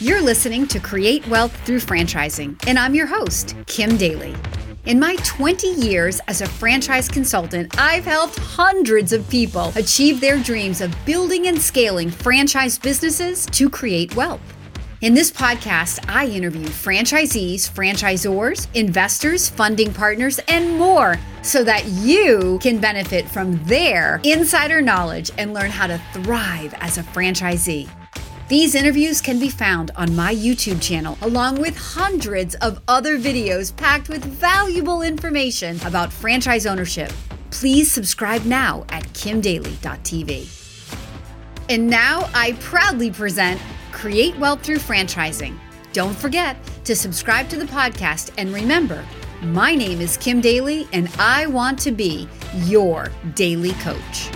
You're listening to Create Wealth Through Franchising, and I'm your host, Kim Daly. In my 20 years as a franchise consultant, I've helped hundreds of people achieve their dreams of building and scaling franchise businesses to create wealth. In this podcast, I interview franchisees, franchisors, investors, funding partners, and more so that you can benefit from their insider knowledge and learn how to thrive as a franchisee. These interviews can be found on my YouTube channel, along with hundreds of other videos packed with valuable information about franchise ownership. Please subscribe now at kimdaly.tv. And now I proudly present Create Wealth Through Franchising. Don't forget to subscribe to the podcast and remember, my name is Kim Daly and I want to be your Daly coach.